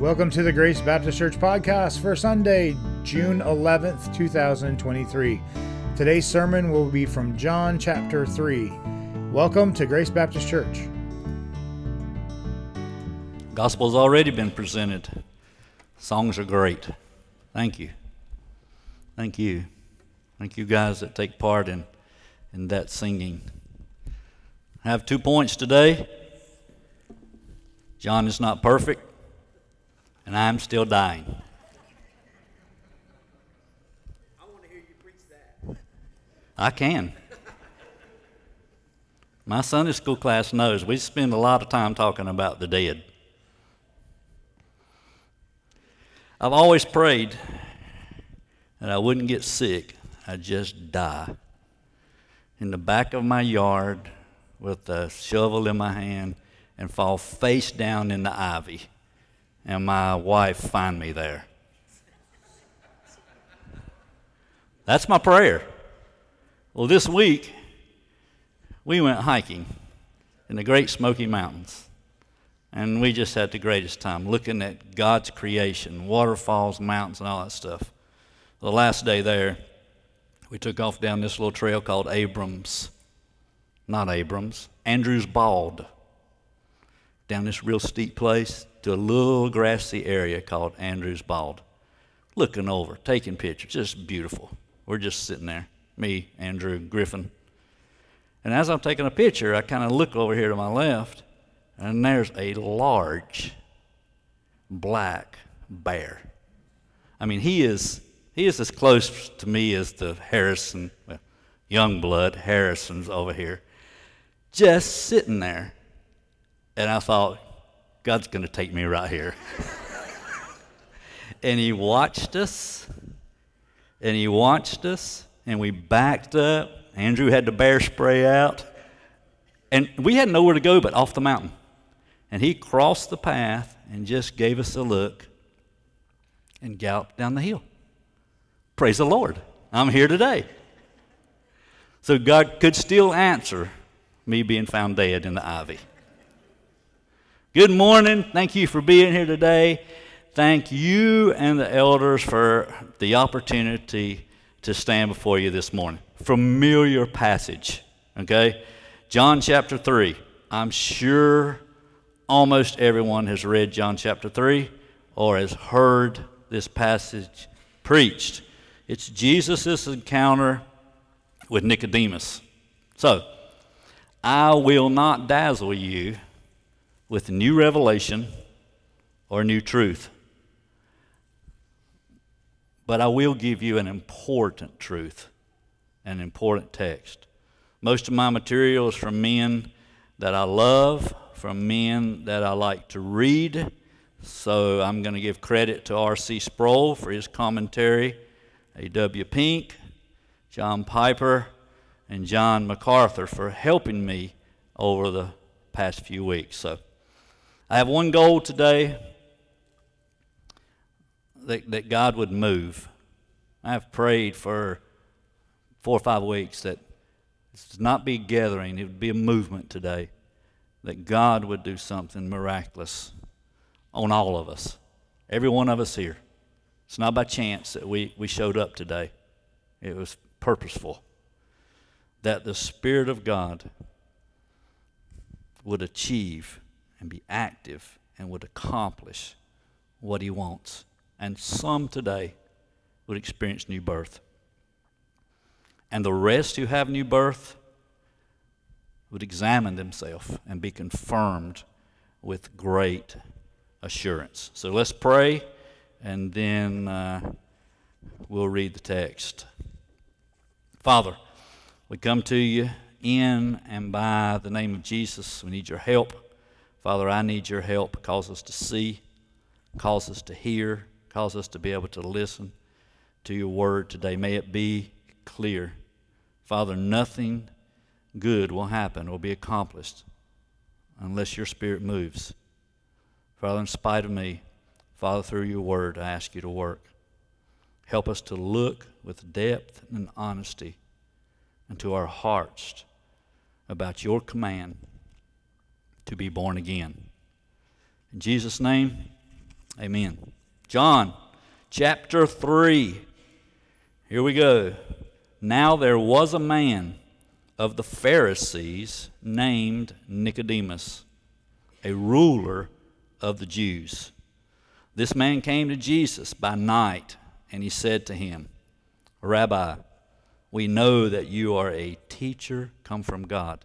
Welcome to the Grace Baptist Church podcast for Sunday, June 11th, 2023. Today's sermon will be from John chapter 3. Welcome to Grace Baptist Church. Gospel's already been presented. Songs are great. Thank you. Thank you. Thank you guys that take part in, in that singing. I have two points today. John is not perfect, and I'm still dying. I want to hear you preach that. I can. My Sunday school class knows we spend a lot of time talking about the dead. I've always prayed that I wouldn't get sick, I'd just die. In the back of my yard with a shovel in my hand and fall face down in the ivy, and my wife find me there. That's my prayer. Well, this week, we went hiking in the Great Smoky Mountains. And we just had the greatest time looking at God's creation, waterfalls, mountains, and all that stuff. The last day there, we took off down this little trail called Abrams. Not Abrams, Andrews Bald. Down this real steep place to a little grassy area called Andrews Bald. Looking over, taking pictures, just beautiful. We're just sitting there, me, Andrew, Griffin. And as I'm taking a picture, I kind of look over here to my left, and there's a large black bear. I mean, he is he is as close to me as the Harrison, well, young blood Harrison's over here, just sitting there. And I thought, God's going to take me right here. and he watched us, and he watched us, and we backed up. Andrew had the bear spray out, and we had nowhere to go but off the mountain. And he crossed the path and just gave us a look and galloped down the hill. Praise the Lord. I'm here today. So God could still answer me being found dead in the ivy. Good morning. Thank you for being here today. Thank you and the elders for the opportunity to stand before you this morning. Familiar passage, okay? John chapter 3. I'm sure almost everyone has read John chapter 3 or has heard this passage preached. It's Jesus' encounter with Nicodemus. So, I will not dazzle you with new revelation or new truth, but I will give you an important truth, an important text. Most of my material is from men that I love, from men that I like to read. So I'm going to give credit to R.C. Sproul for his commentary, A.W. Pink, John Piper, and John MacArthur for helping me over the past few weeks. So I have one goal today that, that God would move. I have prayed for four or five weeks that this would not be gathering, it would be a movement today. That God would do something miraculous on all of us, every one of us here. It's not by chance that we, we showed up today, it was purposeful. That the Spirit of God would achieve and be active and would accomplish what He wants. And some today would experience new birth. And the rest who have new birth would examine themselves and be confirmed with great assurance. So let's pray and then uh, we'll read the text. Father, we come to you in and by the name of Jesus. We need your help. Father, I need your help. Cause us to see, cause us to hear, cause us to be able to listen to your word today. May it be clear. Father, nothing good will happen or be accomplished unless your spirit moves. Father, in spite of me, Father, through your word, I ask you to work. Help us to look with depth and honesty into our hearts about your command to be born again. In Jesus' name, Amen. John chapter 3. Here we go. Now there was a man of the Pharisees named Nicodemus, a ruler of the Jews. This man came to Jesus by night, and he said to him, Rabbi, we know that you are a teacher come from God,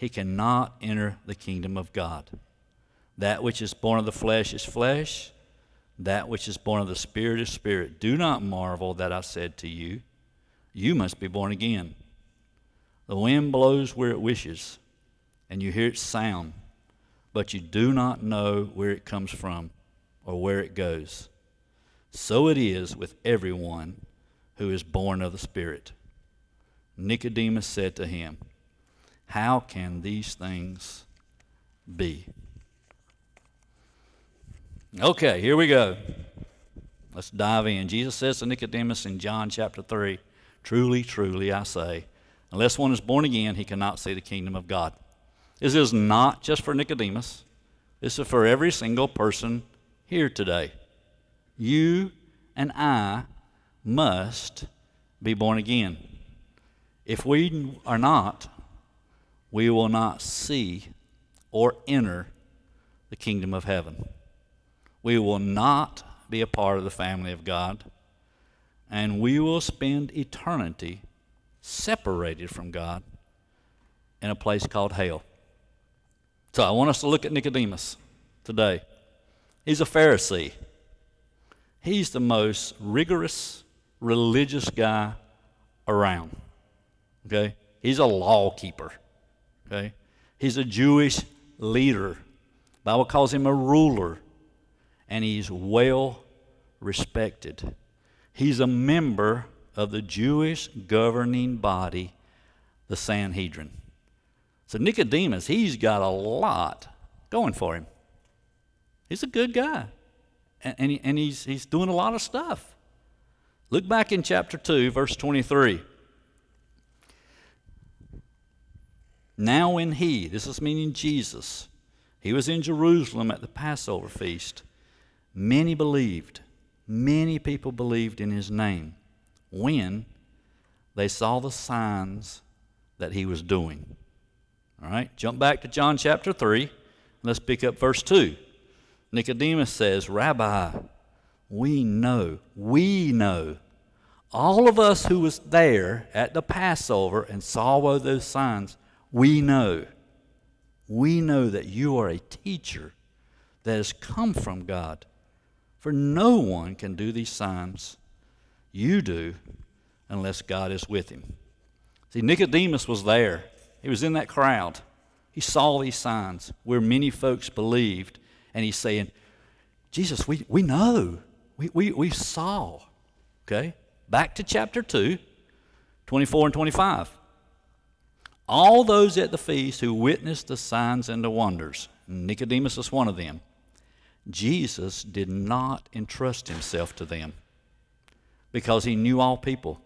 he cannot enter the kingdom of God. That which is born of the flesh is flesh, that which is born of the Spirit is spirit. Do not marvel that I said to you, You must be born again. The wind blows where it wishes, and you hear its sound, but you do not know where it comes from or where it goes. So it is with everyone who is born of the Spirit. Nicodemus said to him, How can these things be? Okay, here we go. Let's dive in. Jesus says to Nicodemus in John chapter 3 Truly, truly, I say, unless one is born again, he cannot see the kingdom of God. This is not just for Nicodemus, this is for every single person here today. You and I must be born again. If we are not, we will not see or enter the kingdom of heaven we will not be a part of the family of God, and we will spend eternity separated from God in a place called hell. So I want us to look at Nicodemus today. He's a Pharisee. He's the most rigorous religious guy around. Okay? He's a law keeper. Okay? He's a Jewish leader. Bible calls him a ruler and he's well respected. He's a member of the Jewish governing body, the Sanhedrin. So Nicodemus, he's got a lot going for him. He's a good guy. And, and, he, and he's, he's doing a lot of stuff. Look back in chapter 2, verse 23. Now, when he, this is meaning Jesus, he was in Jerusalem at the Passover feast, Many believed. Many people believed in his name when they saw the signs that he was doing. All right, jump back to John chapter 3. Let's pick up verse 2. Nicodemus says, Rabbi, we know, we know. All of us who was there at the Passover and saw those signs, we know. We know that you are a teacher that has come from God. For no one can do these signs you do unless God is with him. See, Nicodemus was there, he was in that crowd. He saw these signs where many folks believed, and he's saying, Jesus, we, we know. We, we, we saw. Okay? Back to chapter 2, 24 and 25. All those at the feast who witnessed the signs and the wonders, Nicodemus was one of them, Jesus did not entrust himself to them because he knew all people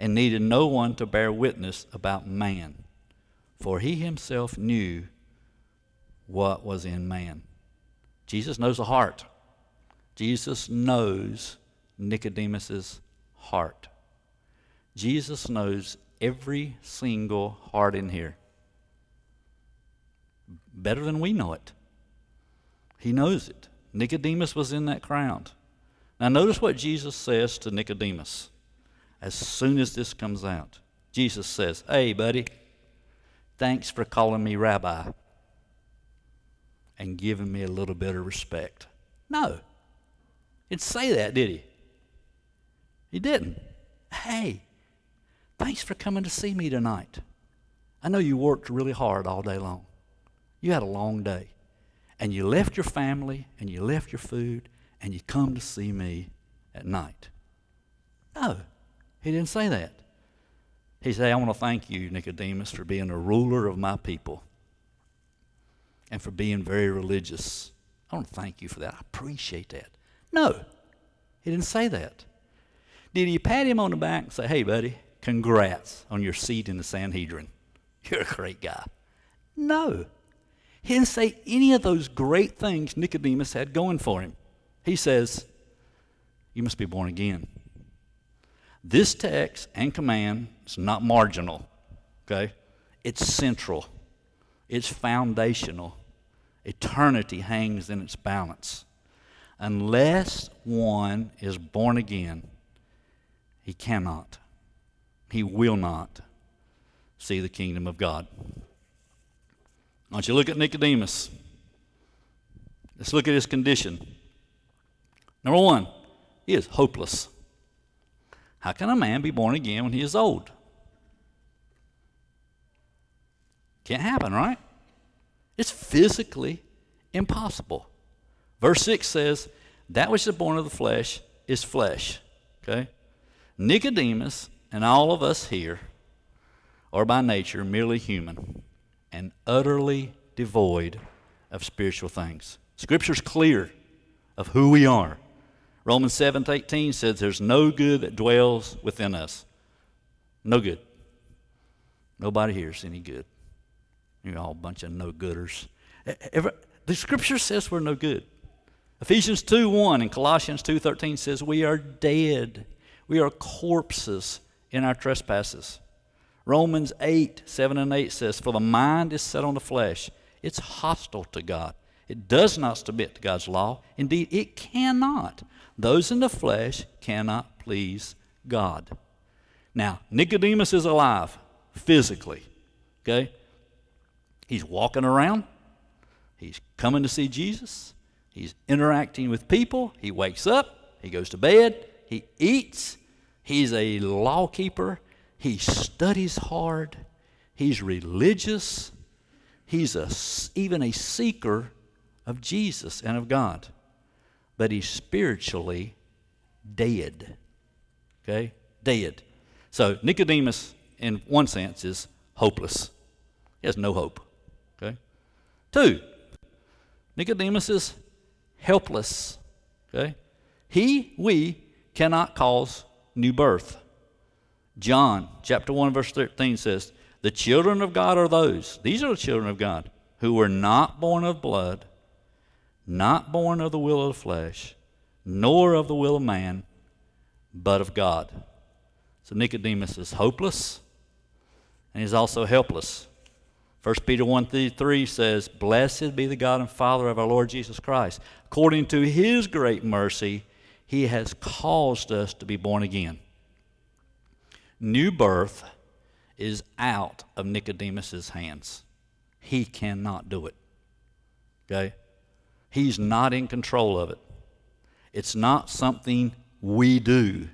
and needed no one to bear witness about man, for he himself knew what was in man. Jesus knows the heart. Jesus knows Nicodemus's heart. Jesus knows every single heart in here better than we know it. He knows it. Nicodemus was in that crowd. Now, notice what Jesus says to Nicodemus as soon as this comes out. Jesus says, Hey, buddy, thanks for calling me rabbi and giving me a little bit of respect. No. He didn't say that, did he? He didn't. Hey, thanks for coming to see me tonight. I know you worked really hard all day long. You had a long day. and you left your family and you left your food and you come to see me at night. No, he didn't say that. He said, I want to thank you, Nicodemus, for being a ruler of my people and for being very religious. I want to thank you for that. I appreciate that. No, he didn't say that. Did he pat him on the back and say, hey, buddy, congrats on your seat in the Sanhedrin? You're a great guy. No. He didn't say any of those great things Nicodemus had going for him. He says, You must be born again. This text and command is not marginal, okay? It's central, it's foundational. Eternity hangs in its balance. Unless one is born again, he cannot, he will not see the kingdom of God. I want you look at Nicodemus. Let's look at his condition. Number one, he is hopeless. How can a man be born again when he is old? Can't happen, right? It's physically impossible. Verse 6 says, That which is born of the flesh is flesh. Okay? Nicodemus and all of us here are by nature merely human and utterly devoid of spiritual things. Scripture's clear of who we are. Romans 7 18 says, There's no good that dwells within us. No good. Nobody here is any good. You're all a bunch of no gooders. the scripture says we're no good. Ephesians 2 1 and Colossians 2 13 says, We are dead. We are corpses in our trespasses. Romans 8 7 and 8 says, For the mind is set on the flesh, it's hostile to God. It does not submit to God's law. Indeed, it cannot. Those in the flesh cannot please God. Now, Nicodemus is alive physically. Okay? He's walking around. He's coming to see Jesus. He's interacting with people. He wakes up. He goes to bed. He eats. He's a lawkeeper. He studies hard. He's religious. He's a, even a seeker of Jesus and of God. But he's spiritually dead. Okay? Dead. So Nicodemus, in one sense, is hopeless. He has no hope. Okay? Two, Nicodemus is helpless. Okay? He, we, cannot cause new birth. John chapter 1, verse 13 says, The children of God are those, these are the children of God, who were not born of blood, not born of the will of the flesh, nor of the will of man, but of God. So Nicodemus is hopeless, and he's also helpless. 1 Peter 1 3 says, Blessed be the God and Father of our Lord Jesus Christ. According to his great mercy, he has caused us to be born again. New birth is out of Nicodemus's hands. He cannot do it. Okay? He's not in control of it. It's not something we do.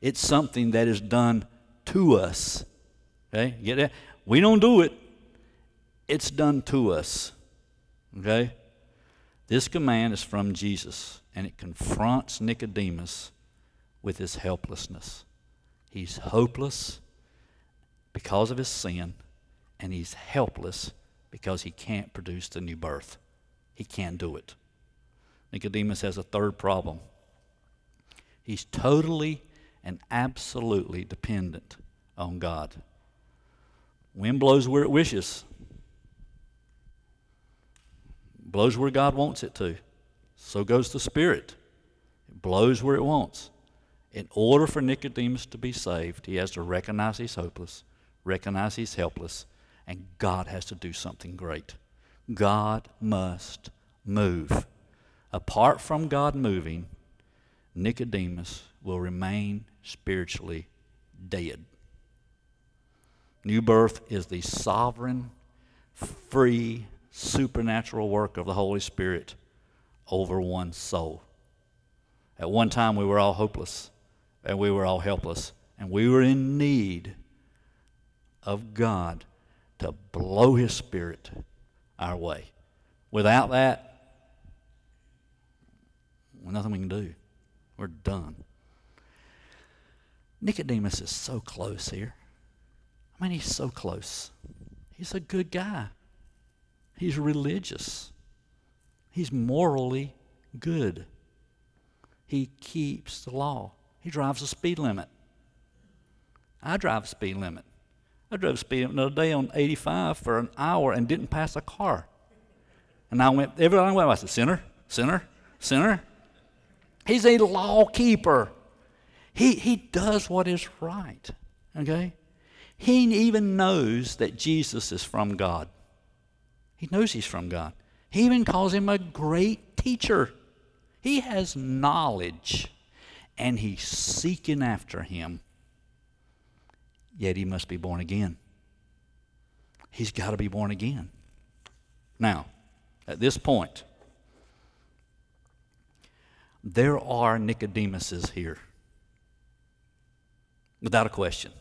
It's something that is done to us. Okay? Get that? We don't do it it's done to us. Okay? This command is from Jesus, and it confronts Nicodemus with his helplessness. He's hopeless because of his sin, and he's helpless because he can't produce the new birth. He can't do it. Nicodemus has a third problem. He's totally and absolutely dependent on God. Wind blows where it wishes blows where God wants it to. So goes the Spirit. It blows where it wants. In order for Nicodemus to be saved, he has to recognize he's hopeless, recognize he's helpless, and God has to do something great. God must move. Apart from God moving, Nicodemus will remain spiritually dead. New birth is the sovereign, free supernatural work of the Holy Spirit over one soul. At one time, we were all hopeless and we were all helpless, and we were in need of God to blow His Spirit our way. Without that, nothing we can do. We're done. Nicodemus is so close here. I mean, he's so close. He's a good guy. He's religious. He's morally good. He keeps the law. He drives the speed limit. I drive a speed limit. I drove a speed limit the other day on 85 for an hour and didn't pass a car. And I went, everybody went, I said, sinner, sinner, sinner. He's a law keeper. He, he does what is right. Okay? He even knows that Jesus is from God. He knows he's from God. He even calls him a great teacher. He has knowledge and he's seeking after him. Yet he must be born again. He's got to be born again. Now, at this point, there are Nicodemuses here. Without a question.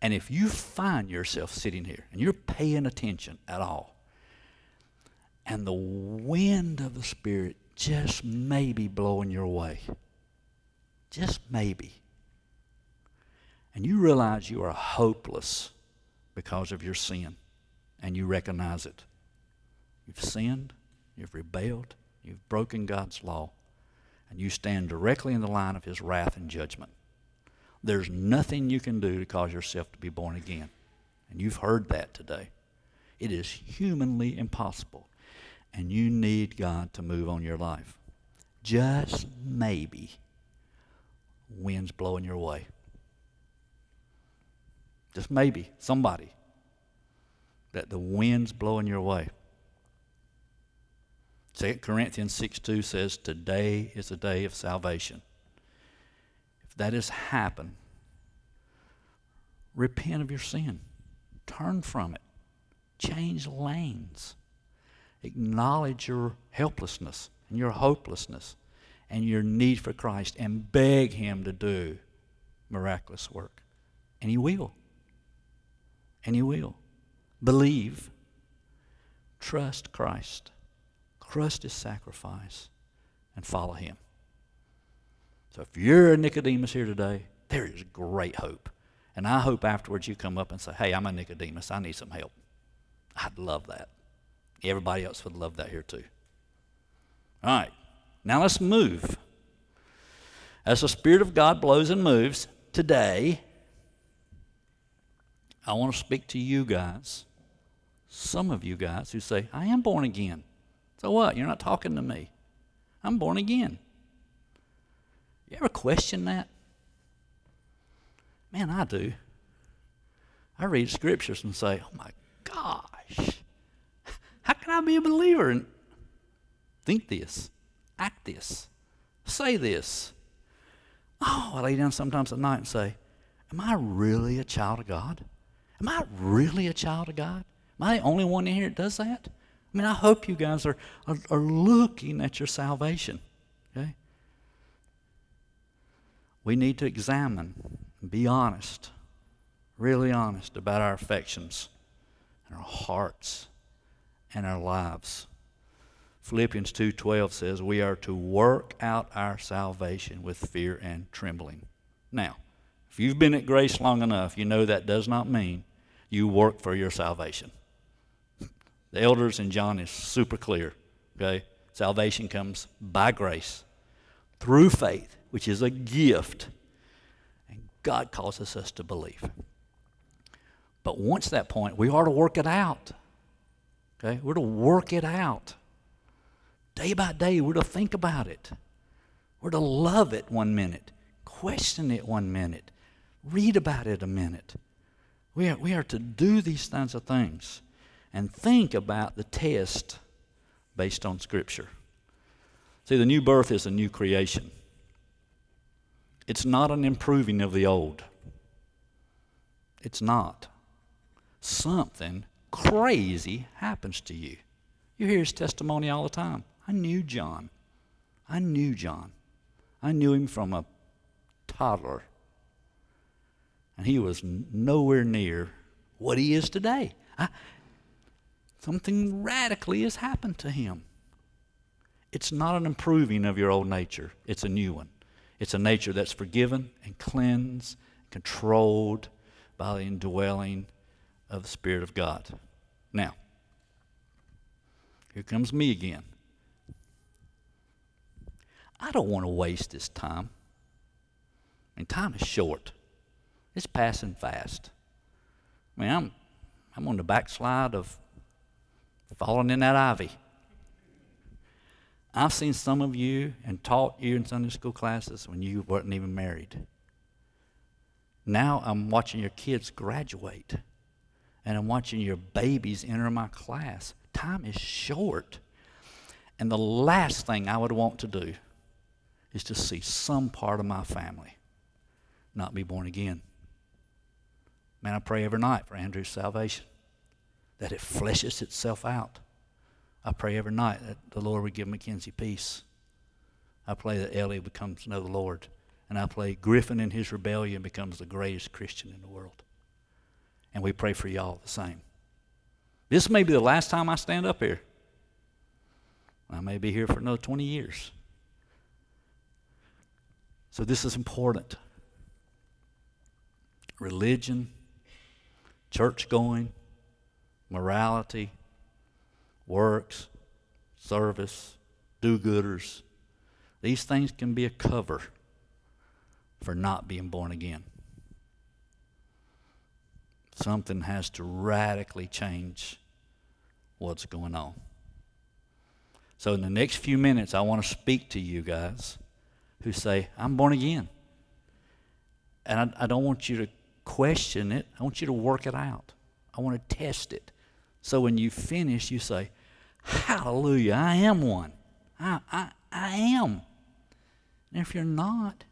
And if you find yourself sitting here and you're paying attention at all, and the wind of the Spirit just may be blowing your way, just maybe, and you realize you are hopeless because of your sin, and you recognize it. You've sinned, you've rebelled, you've broken God's law, and you stand directly in the line of His wrath and judgment. There's nothing you can do to cause yourself to be born again. And you've heard that today. It is humanly impossible. And you need God to move on your life. Just maybe wind's blowing your way. Just maybe, somebody, that the wind's blowing your way. 2 Corinthians 6 2 says, Today is the day of salvation If that has happened, repent of your sin. Turn from it. Change lanes. Acknowledge your helplessness and your hopelessness and your need for Christ and beg Him to do miraculous work. And He will. And He will. Believe. Trust Christ. Trust His sacrifice and follow Him. So if you're a Nicodemus here today, there is great hope. And I hope afterwards you come up and say, hey, I'm a Nicodemus. I need some help. I'd love that. Everybody else would love that here too. All right, now let's move. As the Spirit of God blows and moves today, I want to speak to you guys, some of you guys who say, I am born again. So what? You're not talking to me. I'm born again. You ever question that? Man, I do. I read scriptures and say, oh my gosh, how can I be a believer and think this, act this, say this? Oh, I lay down sometimes at night and say, Am I really a child of God? Am I really a child of God? Am I the only one in here that does that? I mean, I hope you guys are, are, are looking at your salvation. Okay? we need to examine be honest, really honest about our affections and our hearts and our lives. Philippians 2:12 says we are to work out our salvation with fear and trembling. Now, if you've been at grace long enough, you know that does not mean you work for your salvation. The elders in John is super clear, okay? Salvation comes by grace through faith which is a gift. And God causes us to believe. But once that point, we are to work it out. Okay? We're to work it out. Day by day, we're to think about it. We're to love it one minute, question it one minute, read about it a minute. We are, we are to do these kinds of things and think about the test based on Scripture. See, the new birth is a new creation. It's not an improving of the old. It's not. Something crazy happens to you. You hear his testimony all the time. I knew John. I knew John. I knew him from a toddler. And he was nowhere near what he is today. I, something radically has happened to him. it's not an improving of your old nature, it's a new one. It's a nature that's forgiven and cleansed, controlled by the indwelling of the Spirit of God. Now, here comes me again. I don't want to waste this time. I mean, time is short. It's passing fast. I mean, I'm, I'm on the backslide of falling in that ivy. I've seen some of you and taught you in Sunday school classes when you weren't even married. Now I'm watching your kids graduate, and I'm watching your babies enter my class. Time is short. And the last thing I would want to do is to see some part of my family not be born again. Man, I pray every night for Andrew's salvation, that it fleshes itself out. I pray every night that the Lord would give Mackenzie peace. I pray that Ellie becomes to know the Lord. And I pray Griffin in his rebellion becomes the greatest Christian in the world. And we pray for y'all the same. This may be the last time I stand up here. I may be here for another 20 years. So this is important. Religion, church going, morality, works, service, do gooders. These things can be a cover for not being born again. Something has to radically change what's going on. So, in the next few minutes, I want to speak to you guys who say, I'm born again. And I, I don't want you to question it, I want you to work it out. I want to test it. So when you finish, you say, Hallelujah, I am one. I, I, I am. And if you're not,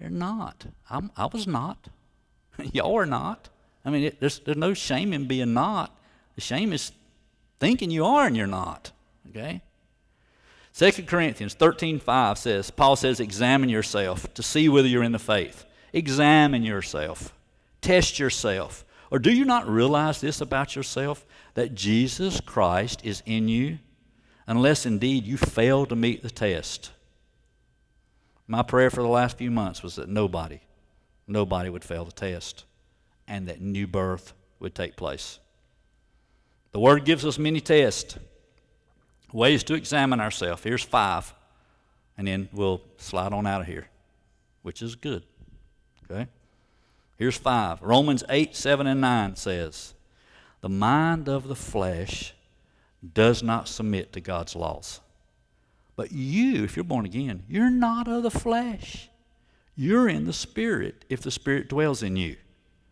you're not. I'm, I was not. Y'all are not. I mean, it, there's, there's no shame in being not. The shame is thinking you are and you're not. Okay? 2 Corinthians 13:5 says, Paul says, examine yourself to see whether you're in the faith. Examine yourself. Test yourself. Or do you not realize this about yourself? That Jesus Christ is in you, unless indeed you fail to meet the test. My prayer for the last few months was that nobody, nobody would fail the test and that new birth would take place. The Word gives us many tests, ways to examine ourselves. Here's five, and then we'll slide on out of here, which is good. Okay? Here's five. Romans 8, 7, and 9 says, The mind of the flesh does not submit to God's laws. But you, if you're born again, you're not of the flesh. You're in the Spirit if the Spirit dwells in you.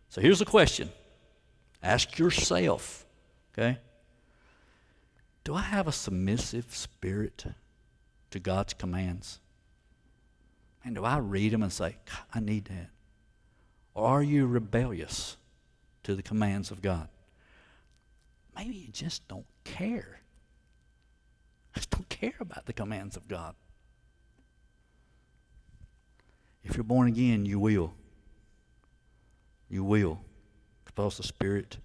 So here's the question ask yourself, okay? Do I have a submissive spirit to God's commands? And do I read them and say, I need that? Or are you rebellious to the commands of God? Maybe you just don't care. Just don't care about the commands of God. If you're born again, you will. You will. Because the Spirit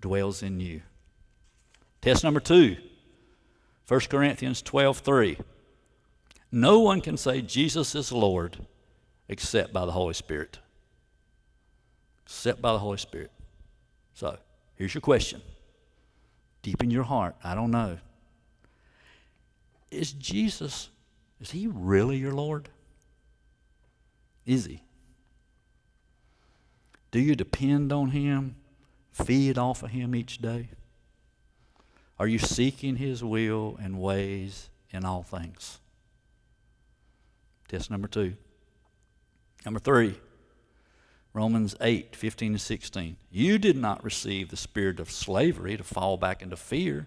dwells in you. Test number two 1 Corinthians 12 3. No one can say Jesus is Lord except by the Holy Spirit Except by the Holy Spirit. So, here's your question. Deep in your heart, I don't know. Is Jesus, is he really your Lord? Is he? Do you depend on him? Feed off of him each day? Are you seeking his will and ways in all things? Test number two. Number three, Romans 8, 15 to 16. You did not receive the spirit of slavery to fall back into fear.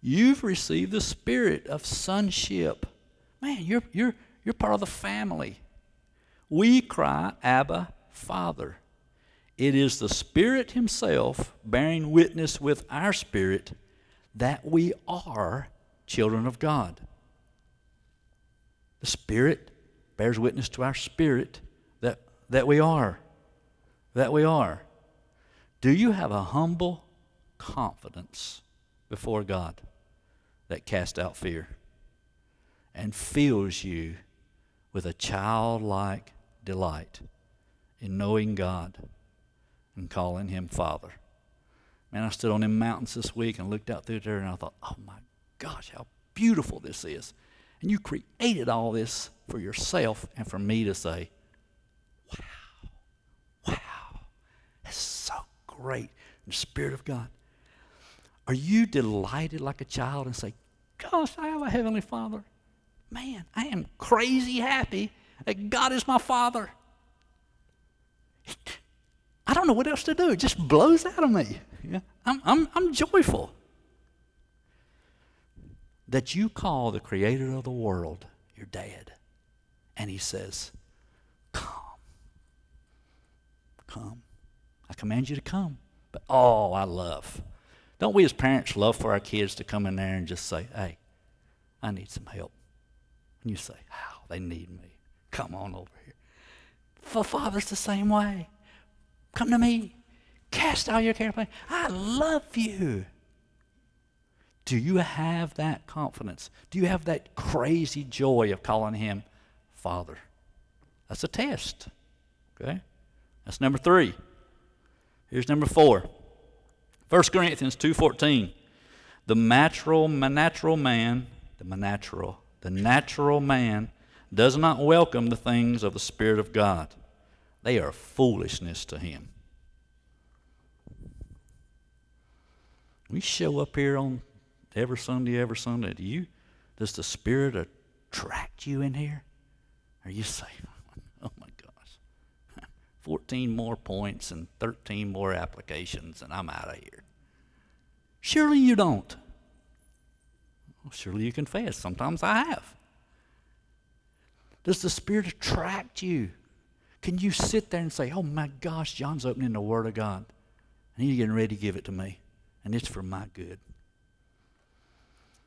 You've received the spirit of sonship. Man, you're, you're, you're part of the family. We cry, Abba, Father. It is the Spirit Himself bearing witness with our spirit that we are children of God. The Spirit bears witness to our spirit that, that we are that we are. Do you have a humble confidence before God that casts out fear? and fills you with a childlike delight in knowing God and calling Him Father. Man, I stood on them mountains this week and looked out through there and I thought, oh my gosh, how beautiful this is. And you created all this for yourself and for me to say, wow, wow, that's so great. The Spirit of God. Are you delighted like a child and say, gosh, I have a Heavenly Father? Man, I am crazy happy that God is my Father. Know what else to do. It just blows out of me. Yeah? I'm, I'm, I'm joyful that you call the creator of the world your dad. And he says, Come. Come. I command you to come. But oh, I love. Don't we as parents love for our kids to come in there and just say, Hey, I need some help? And you say? Oh, they need me. Come on over here. For Father's the same way. Come to me. Cast all your care upon me. I love you. Do you have that confidence? Do you have that crazy joy of calling him Father? That's a test. Okay? That's number three. Here's number four. 1 Corinthians 2.14. The natural, natural man, the natural, the natural man does not welcome the things of the Spirit of God. They are foolishness to him. We show up here on every Sunday, every Sunday. Do you, does the Spirit attract you in here? Are you say, oh my gosh, 14 more points and 13 more applications, and I'm out of here? Surely you don't. Well, surely you confess. Sometimes I have. Does the Spirit attract you? Can you sit there and say, oh my gosh, John's opening the Word of God, and he's getting ready to give it to me, and it's for my good?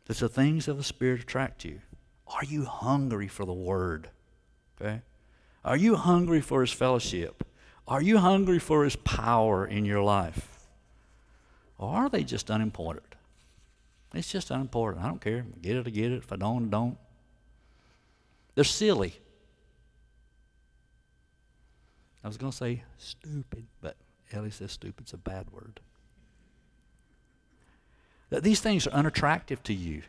Does the things of the Spirit attract you? Are you hungry for the Word? Okay? Are you hungry for His fellowship? Are you hungry for His power in your life? Or are they just unimportant? It's just unimportant. I don't care. Get it, I get it. If I don't, I don't. They're silly. I was going to say stupid, but Ellie says stupid's a bad word. That these things are unattractive to you.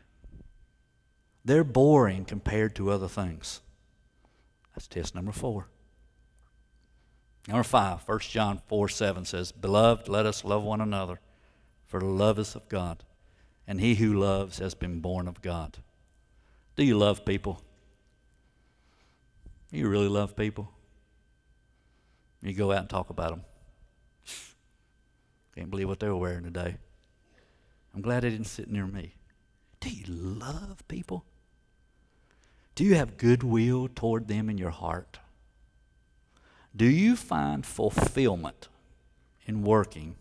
They're boring compared to other things. That's test number four. Number five, 1 John 4 7 says, Beloved, let us love one another, for love is of God, and he who loves has been born of God. Do you love people? Do you really love people? You go out and talk about them. Can't believe what they were wearing today. I'm glad they didn't sit near me. Do you love people? Do you have goodwill toward them in your heart? Do you find fulfillment in working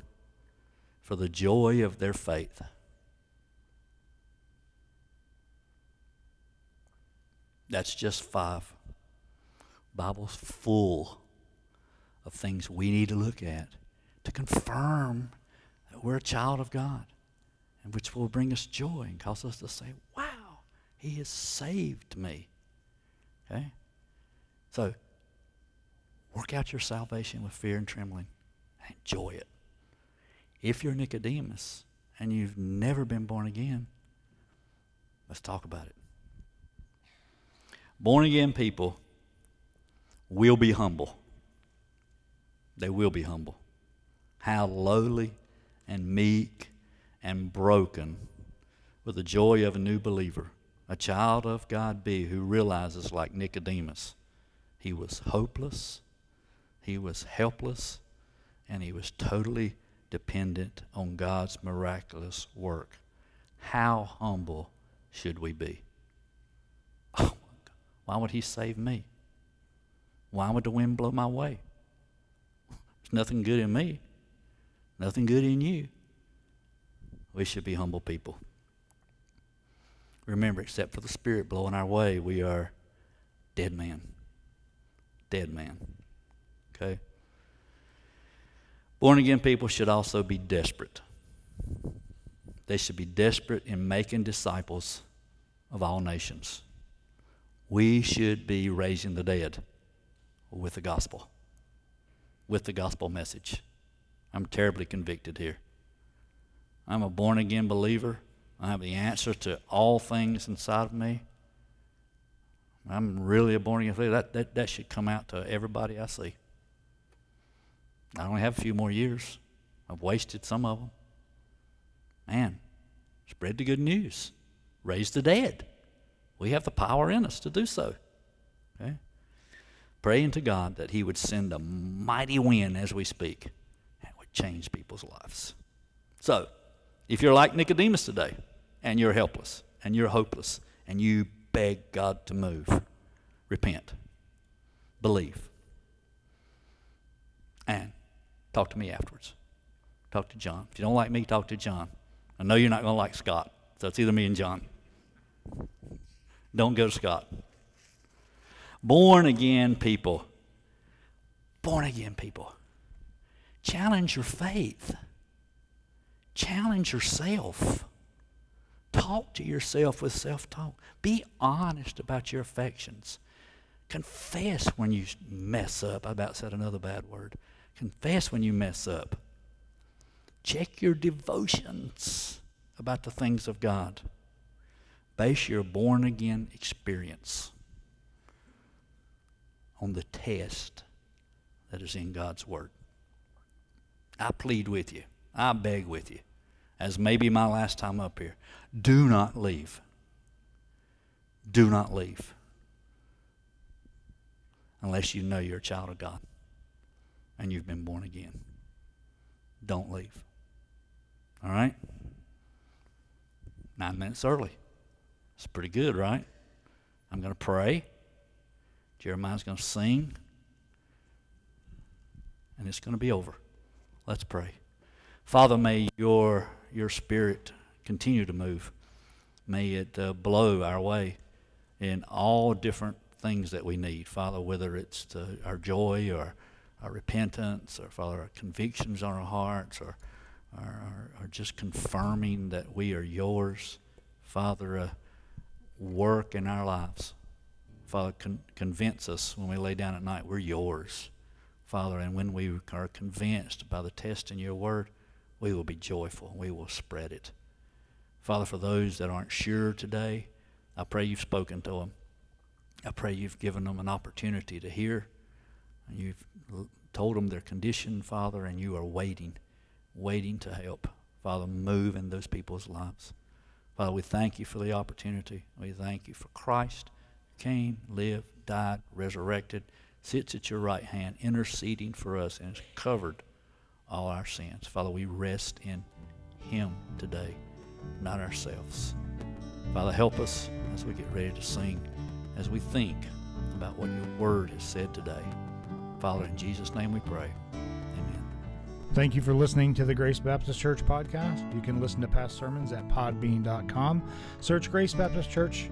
for the joy of their faith? That's just five. Bible's full of things we need to look at to confirm that we're a child of God, and which will bring us joy and cause us to say, Wow, He has saved me. Okay? So, work out your salvation with fear and trembling enjoy it. If you're Nicodemus and you've never been born again, let's talk about it. Born again people will be humble. They will be humble. How lowly and meek and broken with the joy of a new believer, a child of God be who realizes, like Nicodemus, he was hopeless, he was helpless, and he was totally dependent on God's miraculous work. How humble should we be? Oh, my God. why would he save me? Why would the wind blow my way? Nothing good in me, nothing good in you. We should be humble people. Remember, except for the Spirit blowing our way, we are dead man. Dead man. Okay? Born again people should also be desperate. They should be desperate in making disciples of all nations. We should be raising the dead with the gospel, with the gospel message. I'm terribly convicted here. I'm a born again believer. I have the answer to all things inside of me. I'm really a born again believer. That, that, that should come out to everybody I see. I only have a few more years. I've wasted some of them. Man, spread the good news, raise the dead. We have the power in us to do so. Okay? Praying to God that He would send a mighty wind as we speak and would change people's lives. So, if you're like Nicodemus today and you're helpless and you're hopeless and you beg God to move, repent, believe, and talk to me afterwards. Talk to John. If you don't like me, talk to John. I know you're not going to like Scott, so it's either me and John. Don't go to Scott. Born again people. Born again people. Challenge your faith. Challenge yourself. Talk to yourself with self talk. Be honest about your affections. Confess when you mess up. I about said another bad word. Confess when you mess up. Check your devotions about the things of God. Base your born again experience on the test that is in God's Word. I plead with you, I beg with you, as maybe my last time up here, do not leave. Do not leave unless you know you're a child of God and you've been born again. Don't leave. All right? Nine minutes early. It's pretty good, right? I'm going to pray. Jeremiah's going to sing. And it's going to be over. Let's pray. Father, may your, your spirit continue to move. May it uh, blow our way in all different things that we need, Father, whether it's our joy or our repentance or, Father, our convictions on our hearts or, or, or, just confirming that we are yours. Father, uh, work in our lives. Father, con- convince us when we lay down at night we're yours. Father, and when we are convinced by the test in your word, we will be joyful. We will spread it. Father, for those that aren't sure today, I pray you've spoken to them. I pray you've given them an opportunity to hear. And you've told them their condition, Father, and you are waiting, waiting to help. Father, move in those people's lives. Father, we thank you for the opportunity. We thank you for Christ came, lived, died, resurrected, sits at your right hand, interceding for us, and has covered all our sins. Father, we rest in Him today, not ourselves. Father, help us as we get ready to sing, as we think about what your word has said today. Father, in Jesus' name we pray. Amen. Thank you for listening to the Grace Baptist Church podcast. You can listen to past sermons at podbean.com. Search Grace Baptist Church,